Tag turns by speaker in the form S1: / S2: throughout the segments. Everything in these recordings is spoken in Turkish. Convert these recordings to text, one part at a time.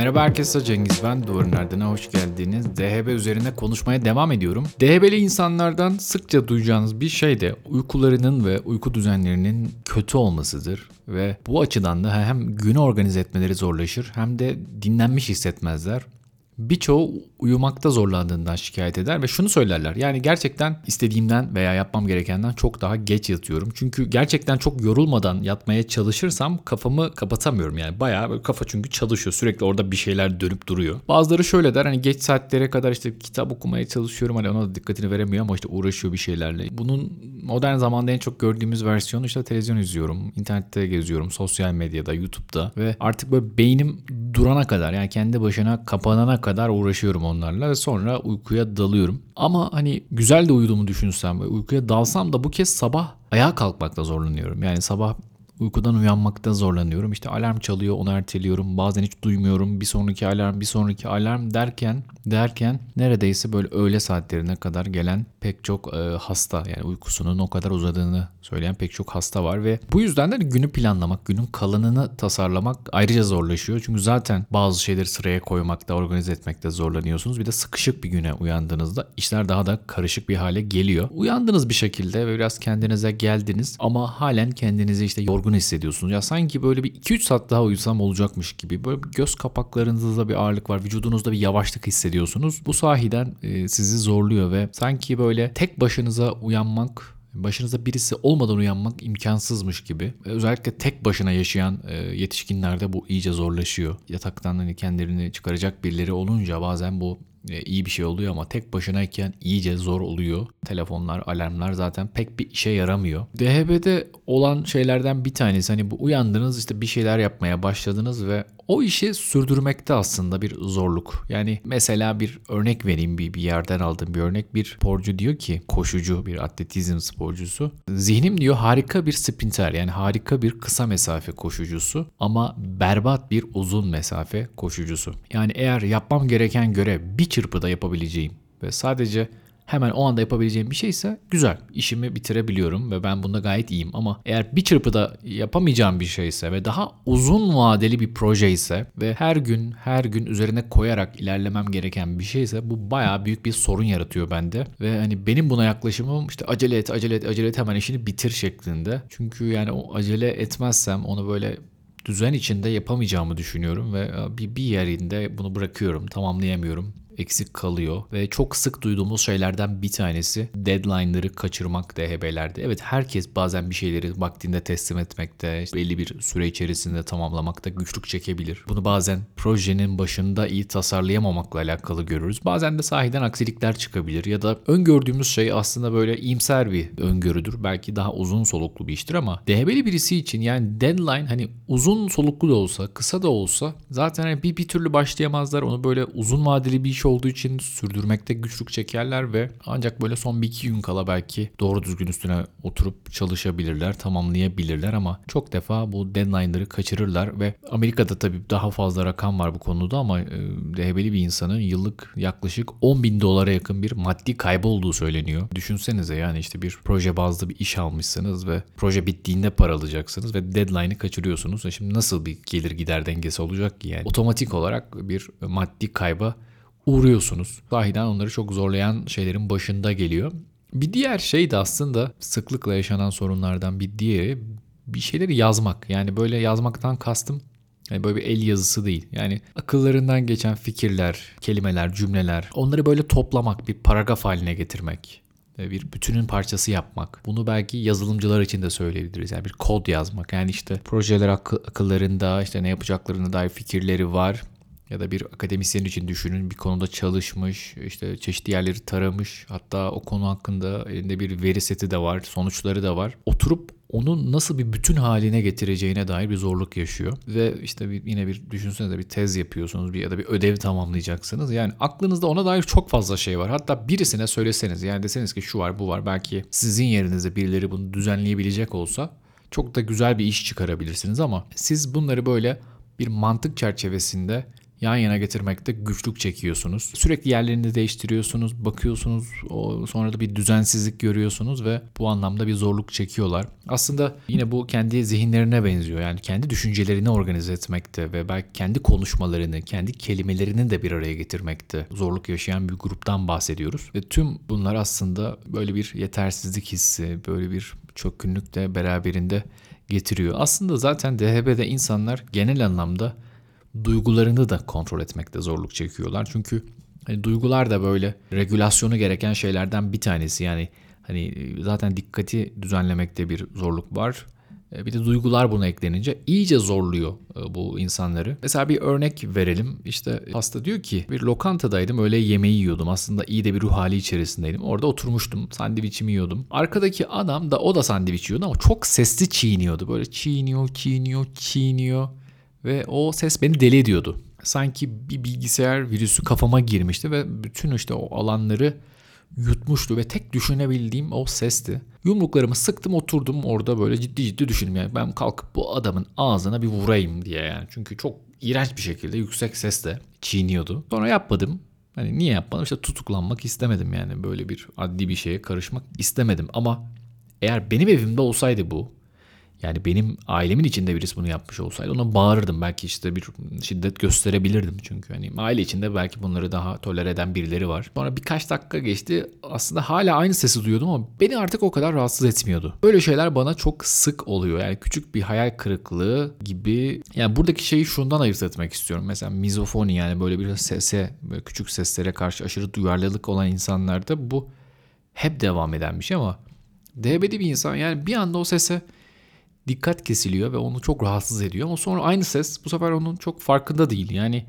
S1: Merhaba herkese Cengiz ben. Duvarın Ardına hoş geldiniz. DHB üzerine konuşmaya devam ediyorum. DHB'li insanlardan sıkça duyacağınız bir şey de uykularının ve uyku düzenlerinin kötü olmasıdır. Ve bu açıdan da hem günü organize etmeleri zorlaşır hem de dinlenmiş hissetmezler birçoğu uyumakta zorlandığından şikayet eder ve şunu söylerler. Yani gerçekten istediğimden veya yapmam gerekenden çok daha geç yatıyorum. Çünkü gerçekten çok yorulmadan yatmaya çalışırsam kafamı kapatamıyorum. Yani bayağı kafa çünkü çalışıyor. Sürekli orada bir şeyler dönüp duruyor. Bazıları şöyle der hani geç saatlere kadar işte kitap okumaya çalışıyorum. Hani ona da dikkatini veremiyor ama işte uğraşıyor bir şeylerle. Bunun modern zamanda en çok gördüğümüz versiyonu işte televizyon izliyorum. internette geziyorum. Sosyal medyada, YouTube'da ve artık böyle beynim durana kadar yani kendi başına kapanana kadar uğraşıyorum onlarla ve sonra uykuya dalıyorum. Ama hani güzel de uyuduğumu düşünsem ve uykuya dalsam da bu kez sabah ayağa kalkmakta zorlanıyorum. Yani sabah uykudan uyanmakta zorlanıyorum. İşte alarm çalıyor, onu erteliyorum. Bazen hiç duymuyorum. Bir sonraki alarm, bir sonraki alarm derken derken neredeyse böyle öğle saatlerine kadar gelen pek çok e, hasta yani uykusunun o kadar uzadığını söyleyen pek çok hasta var ve bu yüzden de günü planlamak, günün kalanını tasarlamak ayrıca zorlaşıyor. Çünkü zaten bazı şeyleri sıraya koymakta, organize etmekte zorlanıyorsunuz. Bir de sıkışık bir güne uyandığınızda işler daha da karışık bir hale geliyor. Uyandınız bir şekilde ve biraz kendinize geldiniz ama halen kendinizi işte yorgun hissediyorsunuz. Ya sanki böyle bir 2-3 saat daha uyusam olacakmış gibi. Böyle göz kapaklarınızda bir ağırlık var. Vücudunuzda bir yavaşlık hissediyorsunuz. Bu sahiden e, sizi zorluyor ve sanki böyle tek başınıza uyanmak başınıza birisi olmadan uyanmak imkansızmış gibi. Özellikle tek başına yaşayan e, yetişkinlerde bu iyice zorlaşıyor. Yataktan hani kendilerini çıkaracak birileri olunca bazen bu e, iyi bir şey oluyor ama tek başınayken iyice zor oluyor. Telefonlar, alarmlar zaten pek bir işe yaramıyor. DHB'de olan şeylerden bir tanesi hani bu uyandınız işte bir şeyler yapmaya başladınız ve o işi sürdürmekte aslında bir zorluk. Yani mesela bir örnek vereyim bir, bir yerden aldığım bir örnek. Bir sporcu diyor ki koşucu bir atletizm sporcusu. Zihnim diyor harika bir sprinter yani harika bir kısa mesafe koşucusu ama berbat bir uzun mesafe koşucusu. Yani eğer yapmam gereken görev bir çırpıda yapabileceğim ve sadece hemen o anda yapabileceğim bir şeyse güzel. İşimi bitirebiliyorum ve ben bunda gayet iyiyim. Ama eğer bir çırpıda yapamayacağım bir şeyse ve daha uzun vadeli bir proje ise ve her gün her gün üzerine koyarak ilerlemem gereken bir şeyse bu baya büyük bir sorun yaratıyor bende. Ve hani benim buna yaklaşımım işte acele et, acele et, acele et hemen işini bitir şeklinde. Çünkü yani o acele etmezsem onu böyle düzen içinde yapamayacağımı düşünüyorum ve bir, bir yerinde bunu bırakıyorum, tamamlayamıyorum eksik kalıyor ve çok sık duyduğumuz şeylerden bir tanesi deadline'ları kaçırmak DHB'lerde. Evet herkes bazen bir şeyleri vaktinde teslim etmekte, belli bir süre içerisinde tamamlamakta güçlük çekebilir. Bunu bazen projenin başında iyi tasarlayamamakla alakalı görürüz. Bazen de sahiden aksilikler çıkabilir ya da öngördüğümüz şey aslında böyle iyimser bir öngörüdür. Belki daha uzun soluklu bir iştir ama DHB'li birisi için yani deadline hani uzun soluklu da olsa, kısa da olsa zaten hani bir, bir türlü başlayamazlar. Onu böyle uzun vadeli bir iş olduğu için sürdürmekte güçlük çekerler ve ancak böyle son bir iki gün kala belki doğru düzgün üstüne oturup çalışabilirler, tamamlayabilirler ama çok defa bu deadline'ları kaçırırlar ve Amerika'da tabii daha fazla rakam var bu konuda ama e, DHB'li bir insanın yıllık yaklaşık 10 bin dolara yakın bir maddi kaybı olduğu söyleniyor. Düşünsenize yani işte bir proje bazlı bir iş almışsınız ve proje bittiğinde para alacaksınız ve deadline'ı kaçırıyorsunuz. E şimdi nasıl bir gelir gider dengesi olacak ki yani? Otomatik olarak bir maddi kayba uğruyorsunuz. Sahiden onları çok zorlayan şeylerin başında geliyor. Bir diğer şey de aslında sıklıkla yaşanan sorunlardan bir diğeri bir şeyleri yazmak. Yani böyle yazmaktan kastım yani böyle bir el yazısı değil. Yani akıllarından geçen fikirler, kelimeler, cümleler onları böyle toplamak, bir paragraf haline getirmek bir bütünün parçası yapmak. Bunu belki yazılımcılar için de söyleyebiliriz. Yani bir kod yazmak. Yani işte projeler akıllarında işte ne yapacaklarına dair fikirleri var ya da bir akademisyen için düşünün bir konuda çalışmış, işte çeşitli yerleri taramış, hatta o konu hakkında elinde bir veri seti de var, sonuçları da var. Oturup onu nasıl bir bütün haline getireceğine dair bir zorluk yaşıyor. Ve işte bir, yine bir düşünsenize bir tez yapıyorsunuz bir ya da bir ödev tamamlayacaksınız. Yani aklınızda ona dair çok fazla şey var. Hatta birisine söyleseniz yani deseniz ki şu var bu var belki sizin yerinize birileri bunu düzenleyebilecek olsa çok da güzel bir iş çıkarabilirsiniz ama siz bunları böyle bir mantık çerçevesinde yan yana getirmekte güçlük çekiyorsunuz. Sürekli yerlerini değiştiriyorsunuz, bakıyorsunuz, sonra da bir düzensizlik görüyorsunuz ve bu anlamda bir zorluk çekiyorlar. Aslında yine bu kendi zihinlerine benziyor. Yani kendi düşüncelerini organize etmekte ve belki kendi konuşmalarını, kendi kelimelerini de bir araya getirmekte zorluk yaşayan bir gruptan bahsediyoruz. Ve tüm bunlar aslında böyle bir yetersizlik hissi, böyle bir çökkünlük de beraberinde getiriyor. Aslında zaten DHB'de insanlar genel anlamda duygularını da kontrol etmekte zorluk çekiyorlar. Çünkü hani duygular da böyle regülasyonu gereken şeylerden bir tanesi. Yani hani zaten dikkati düzenlemekte bir zorluk var. E, bir de duygular buna eklenince iyice zorluyor e, bu insanları. Mesela bir örnek verelim. İşte hasta diyor ki bir lokantadaydım öyle yemeği yiyordum. Aslında iyi de bir ruh hali içerisindeydim. Orada oturmuştum sandviçimi yiyordum. Arkadaki adam da o da sandviç yiyordu ama çok sesli çiğniyordu. Böyle çiğniyor, çiğniyor, çiğniyor. Ve o ses beni deli ediyordu. Sanki bir bilgisayar virüsü kafama girmişti ve bütün işte o alanları yutmuştu ve tek düşünebildiğim o sesti. Yumruklarımı sıktım oturdum orada böyle ciddi ciddi düşündüm yani ben kalkıp bu adamın ağzına bir vurayım diye yani. Çünkü çok iğrenç bir şekilde yüksek sesle çiğniyordu. Sonra yapmadım. Hani niye yapmadım? İşte tutuklanmak istemedim yani böyle bir adli bir şeye karışmak istemedim ama eğer benim evimde olsaydı bu yani benim ailemin içinde birisi bunu yapmış olsaydı ona bağırırdım. Belki işte bir şiddet gösterebilirdim çünkü hani aile içinde belki bunları daha tolere eden birileri var. Sonra birkaç dakika geçti. Aslında hala aynı sesi duyuyordum ama beni artık o kadar rahatsız etmiyordu. Böyle şeyler bana çok sık oluyor. Yani küçük bir hayal kırıklığı gibi. Yani buradaki şeyi şundan ayırt etmek istiyorum. Mesela mizofoni yani böyle bir sese, böyle küçük seslere karşı aşırı duyarlılık olan insanlarda bu hep devam eden bir şey ama DB'li bir insan yani bir anda o sese dikkat kesiliyor ve onu çok rahatsız ediyor. Ama sonra aynı ses bu sefer onun çok farkında değil. Yani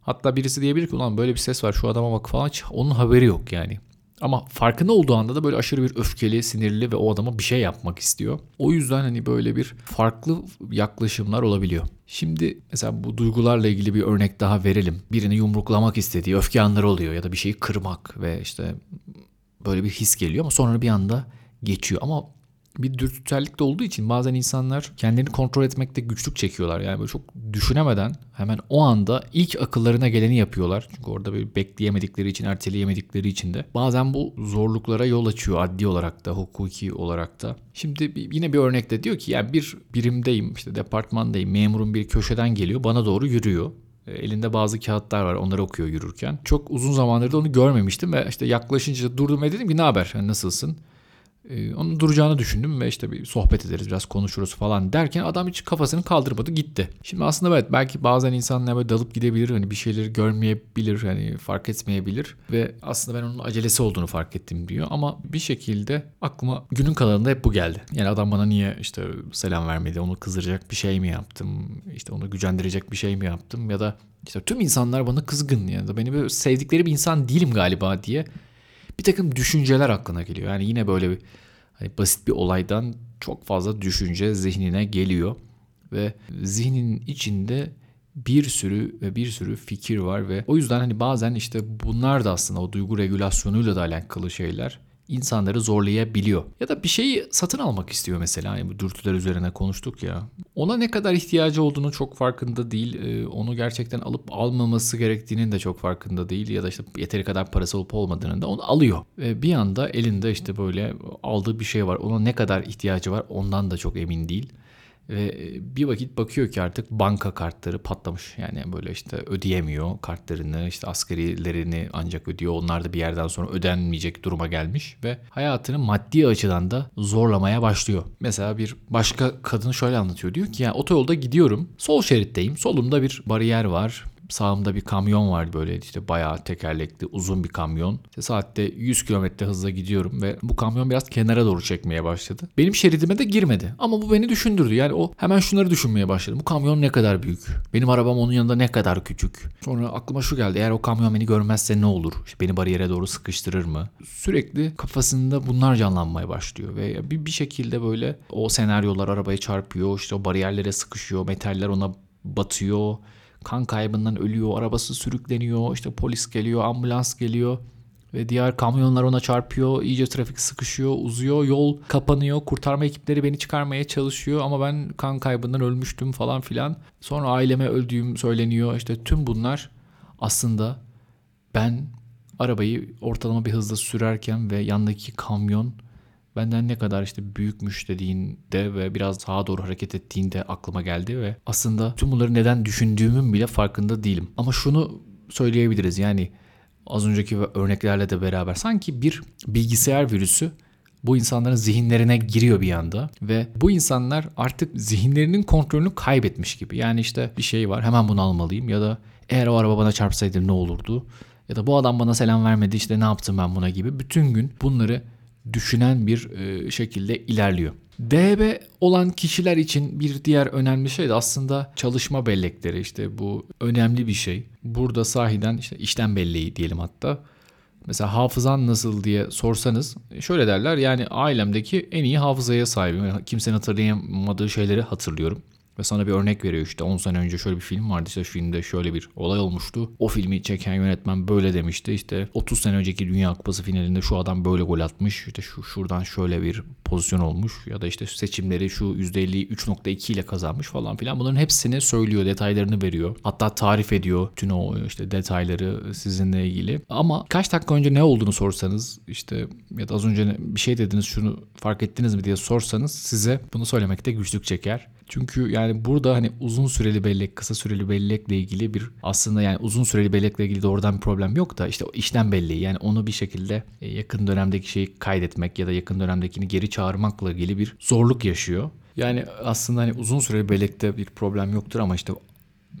S1: hatta birisi diyebilir ki ulan böyle bir ses var şu adama bak falan hiç onun haberi yok yani. Ama farkında olduğu anda da böyle aşırı bir öfkeli, sinirli ve o adama bir şey yapmak istiyor. O yüzden hani böyle bir farklı yaklaşımlar olabiliyor. Şimdi mesela bu duygularla ilgili bir örnek daha verelim. Birini yumruklamak istediği öfke anları oluyor ya da bir şeyi kırmak ve işte böyle bir his geliyor ama sonra bir anda geçiyor. Ama bir dürtüsellik de olduğu için bazen insanlar kendini kontrol etmekte güçlük çekiyorlar. Yani böyle çok düşünemeden hemen o anda ilk akıllarına geleni yapıyorlar. Çünkü orada böyle bekleyemedikleri için, erteleyemedikleri için de bazen bu zorluklara yol açıyor adli olarak da, hukuki olarak da. Şimdi yine bir örnekte diyor ki yani bir birimdeyim, işte departmandayım, memurun bir köşeden geliyor, bana doğru yürüyor. E, elinde bazı kağıtlar var onları okuyor yürürken. Çok uzun zamandır da onu görmemiştim ve işte yaklaşınca durdum ve dedim ki ne haber yani nasılsın? Ee, onun duracağını düşündüm ve işte bir sohbet ederiz biraz konuşuruz falan derken adam hiç kafasını kaldırmadı gitti. Şimdi aslında evet belki bazen insanlar böyle dalıp gidebilir hani bir şeyleri görmeyebilir hani fark etmeyebilir ve aslında ben onun acelesi olduğunu fark ettim diyor ama bir şekilde aklıma günün kalanında hep bu geldi. Yani adam bana niye işte selam vermedi onu kızdıracak bir şey mi yaptım işte onu gücendirecek bir şey mi yaptım ya da işte tüm insanlar bana kızgın ya da beni böyle sevdikleri bir insan değilim galiba diye bir takım düşünceler aklına geliyor. Yani yine böyle bir hani basit bir olaydan çok fazla düşünce zihnine geliyor ve zihnin içinde bir sürü ve bir sürü fikir var ve o yüzden hani bazen işte bunlar da aslında o duygu regülasyonuyla da alakalı şeyler insanları zorlayabiliyor. Ya da bir şeyi satın almak istiyor mesela. Yani bu dürtüler üzerine konuştuk ya. Ona ne kadar ihtiyacı olduğunu çok farkında değil. Ee, onu gerçekten alıp almaması gerektiğinin de çok farkında değil. Ya da işte yeteri kadar parası olup olmadığını da onu alıyor. Ve bir anda elinde işte böyle aldığı bir şey var. Ona ne kadar ihtiyacı var ondan da çok emin değil. Ve e, bir vakit bakıyor ki artık banka kartları patlamış. Yani böyle işte ödeyemiyor kartlarını, işte asgarilerini ancak ödüyor. Onlar da bir yerden sonra ödenmeyecek duruma gelmiş ve hayatını maddi açıdan da zorlamaya başlıyor. Mesela bir başka kadın şöyle anlatıyor. Diyor ki yani otoyolda gidiyorum. Sol şeritteyim. Solumda bir bariyer var. Sağımda bir kamyon var böyle işte bayağı tekerlekli uzun bir kamyon. İşte saatte 100 km hızla gidiyorum ve bu kamyon biraz kenara doğru çekmeye başladı. Benim şeridime de girmedi ama bu beni düşündürdü. Yani o hemen şunları düşünmeye başladı. Bu kamyon ne kadar büyük? Benim arabam onun yanında ne kadar küçük? Sonra aklıma şu geldi. Eğer o kamyon beni görmezse ne olur? İşte beni bariyere doğru sıkıştırır mı? Sürekli kafasında bunlar canlanmaya başlıyor ve bir, bir şekilde böyle o senaryolar arabaya çarpıyor. İşte o bariyerlere sıkışıyor. Metaller ona batıyor kan kaybından ölüyor, arabası sürükleniyor, işte polis geliyor, ambulans geliyor ve diğer kamyonlar ona çarpıyor. iyice trafik sıkışıyor, uzuyor, yol kapanıyor. Kurtarma ekipleri beni çıkarmaya çalışıyor ama ben kan kaybından ölmüştüm falan filan. Sonra aileme öldüğüm söyleniyor. İşte tüm bunlar aslında ben arabayı ortalama bir hızla sürerken ve yandaki kamyon benden ne kadar işte büyükmüş dediğinde ve biraz sağa doğru hareket ettiğinde aklıma geldi ve aslında tüm bunları neden düşündüğümün bile farkında değilim. Ama şunu söyleyebiliriz yani az önceki örneklerle de beraber sanki bir bilgisayar virüsü bu insanların zihinlerine giriyor bir anda ve bu insanlar artık zihinlerinin kontrolünü kaybetmiş gibi. Yani işte bir şey var hemen bunu almalıyım ya da eğer o araba bana çarpsaydı ne olurdu? Ya da bu adam bana selam vermedi işte ne yaptım ben buna gibi. Bütün gün bunları düşünen bir e, şekilde ilerliyor. DHB olan kişiler için bir diğer önemli şey de aslında çalışma bellekleri işte bu önemli bir şey. Burada sahiden işte işten belleği diyelim hatta. Mesela hafızan nasıl diye sorsanız şöyle derler yani ailemdeki en iyi hafızaya sahibim. Kimsenin hatırlayamadığı şeyleri hatırlıyorum. Ve sana bir örnek veriyor işte 10 sene önce şöyle bir film vardı işte şu filmde şöyle bir olay olmuştu. O filmi çeken yönetmen böyle demişti işte 30 sene önceki Dünya Kupası finalinde şu adam böyle gol atmış işte şu şuradan şöyle bir pozisyon olmuş ya da işte seçimleri şu %50'yi 3.2 ile kazanmış falan filan bunların hepsini söylüyor detaylarını veriyor. Hatta tarif ediyor tüm o işte detayları sizinle ilgili. Ama kaç dakika önce ne olduğunu sorsanız işte ya da az önce bir şey dediniz şunu fark ettiniz mi diye sorsanız size bunu söylemekte güçlük çeker. Çünkü yani burada hani uzun süreli bellek, kısa süreli bellekle ilgili bir aslında yani uzun süreli bellekle ilgili doğrudan bir problem yok da işte o işten belleği yani onu bir şekilde e, yakın dönemdeki şeyi kaydetmek ya da yakın dönemdekini geri çağırmakla ilgili bir zorluk yaşıyor. Yani aslında hani uzun süreli bellekte bir problem yoktur ama işte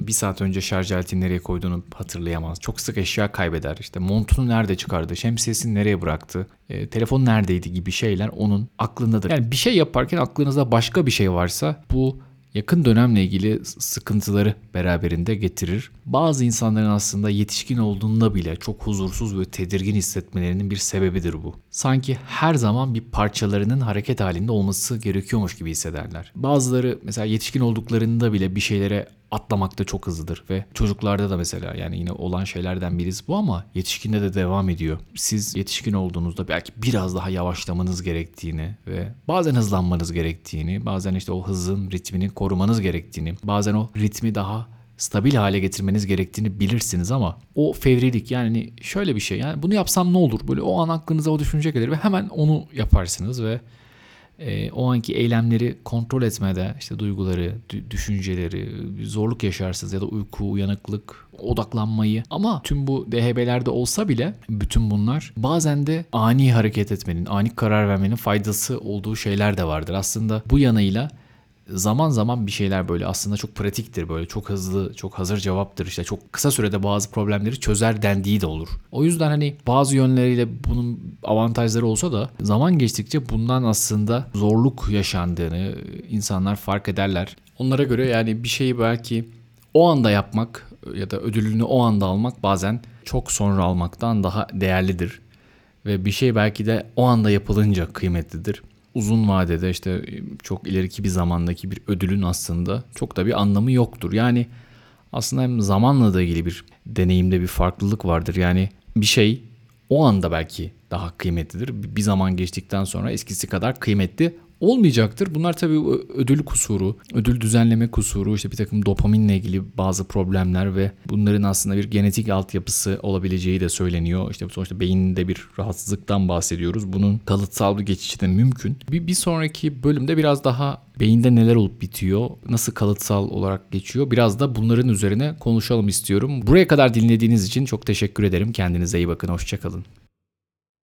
S1: bir saat önce şarj aletini nereye koyduğunu hatırlayamaz. Çok sık eşya kaybeder. İşte montunu nerede çıkardı, şemsiyesini nereye bıraktı, e, telefon neredeydi gibi şeyler onun aklındadır. Yani bir şey yaparken aklınızda başka bir şey varsa bu yakın dönemle ilgili sıkıntıları beraberinde getirir. Bazı insanların aslında yetişkin olduğunda bile çok huzursuz ve tedirgin hissetmelerinin bir sebebidir bu. Sanki her zaman bir parçalarının hareket halinde olması gerekiyormuş gibi hissederler. Bazıları mesela yetişkin olduklarında bile bir şeylere atlamakta çok hızlıdır ve çocuklarda da mesela yani yine olan şeylerden birisi bu ama yetişkinde de devam ediyor. Siz yetişkin olduğunuzda belki biraz daha yavaşlamanız gerektiğini ve bazen hızlanmanız gerektiğini, bazen işte o hızın ritmini korumanız gerektiğini, bazen o ritmi daha stabil hale getirmeniz gerektiğini bilirsiniz ama o fevrilik yani şöyle bir şey yani bunu yapsam ne olur böyle o an aklınıza o düşünce gelir ve hemen onu yaparsınız ve e, o anki eylemleri kontrol etmede işte duyguları, düşünceleri, zorluk yaşarsınız ya da uyku, uyanıklık, odaklanmayı ama tüm bu DHB'lerde olsa bile bütün bunlar bazen de ani hareket etmenin, ani karar vermenin faydası olduğu şeyler de vardır. Aslında bu yanıyla zaman zaman bir şeyler böyle aslında çok pratiktir böyle çok hızlı çok hazır cevaptır işte çok kısa sürede bazı problemleri çözer dendiği de olur. O yüzden hani bazı yönleriyle bunun avantajları olsa da zaman geçtikçe bundan aslında zorluk yaşandığını insanlar fark ederler. Onlara göre yani bir şeyi belki o anda yapmak ya da ödülünü o anda almak bazen çok sonra almaktan daha değerlidir. Ve bir şey belki de o anda yapılınca kıymetlidir uzun vadede işte e, çok ileriki bir zamandaki bir ödülün aslında çok da bir anlamı yoktur. Yani aslında hem zamanla da ilgili bir deneyimde bir farklılık vardır. Yani bir şey o anda belki daha kıymetlidir. Bir zaman geçtikten sonra eskisi kadar kıymetli olmayacaktır. Bunlar tabii ödül kusuru, ödül düzenleme kusuru, işte bir takım dopaminle ilgili bazı problemler ve bunların aslında bir genetik altyapısı olabileceği de söyleniyor. İşte sonuçta beyinde bir rahatsızlıktan bahsediyoruz. Bunun kalıtsal bir geçişi de mümkün. Bir, bir sonraki bölümde biraz daha beyinde neler olup bitiyor, nasıl kalıtsal olarak geçiyor biraz da bunların üzerine konuşalım istiyorum. Buraya kadar dinlediğiniz için çok teşekkür ederim. Kendinize iyi bakın, hoşçakalın.